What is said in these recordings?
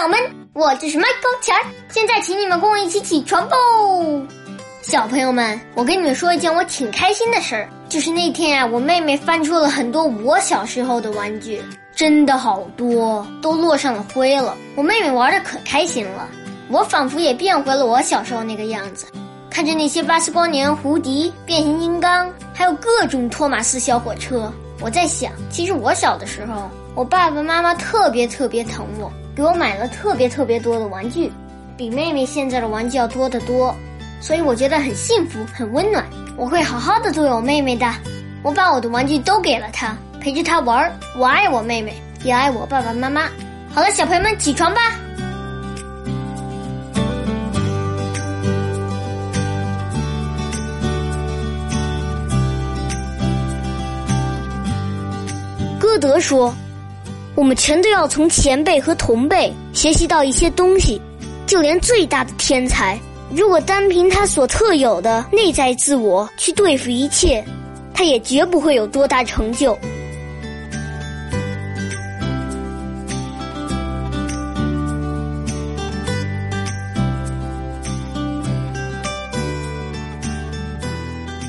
早上好，小朋友们，我就是 Michael 钱儿。现在请你们跟我一起起床吧。小朋友们，我跟你们说一件我挺开心的事儿，就是那天啊，我妹妹翻出了很多我小时候的玩具，真的好多，都落上了灰了。我妹妹玩的可开心了，我仿佛也变回了我小时候那个样子。看着那些巴斯光年、胡迪、变形金刚，还有各种托马斯小火车，我在想，其实我小的时候。我爸爸妈妈特别特别疼我，给我买了特别特别多的玩具，比妹妹现在的玩具要多得多，所以我觉得很幸福，很温暖。我会好好的对我妹妹的，我把我的玩具都给了她，陪着她玩。我爱我妹妹，也爱我爸爸妈妈。好了，小朋友们起床吧。歌德说。我们全都要从前辈和同辈学习到一些东西，就连最大的天才，如果单凭他所特有的内在自我去对付一切，他也绝不会有多大成就。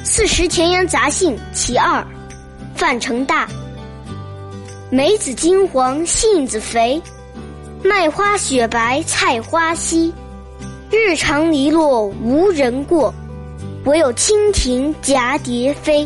四时全言杂兴其二，范成大。梅子金黄，杏子肥，麦花雪白，菜花稀。日长篱落无人过，唯有蜻蜓蛱蝶飞。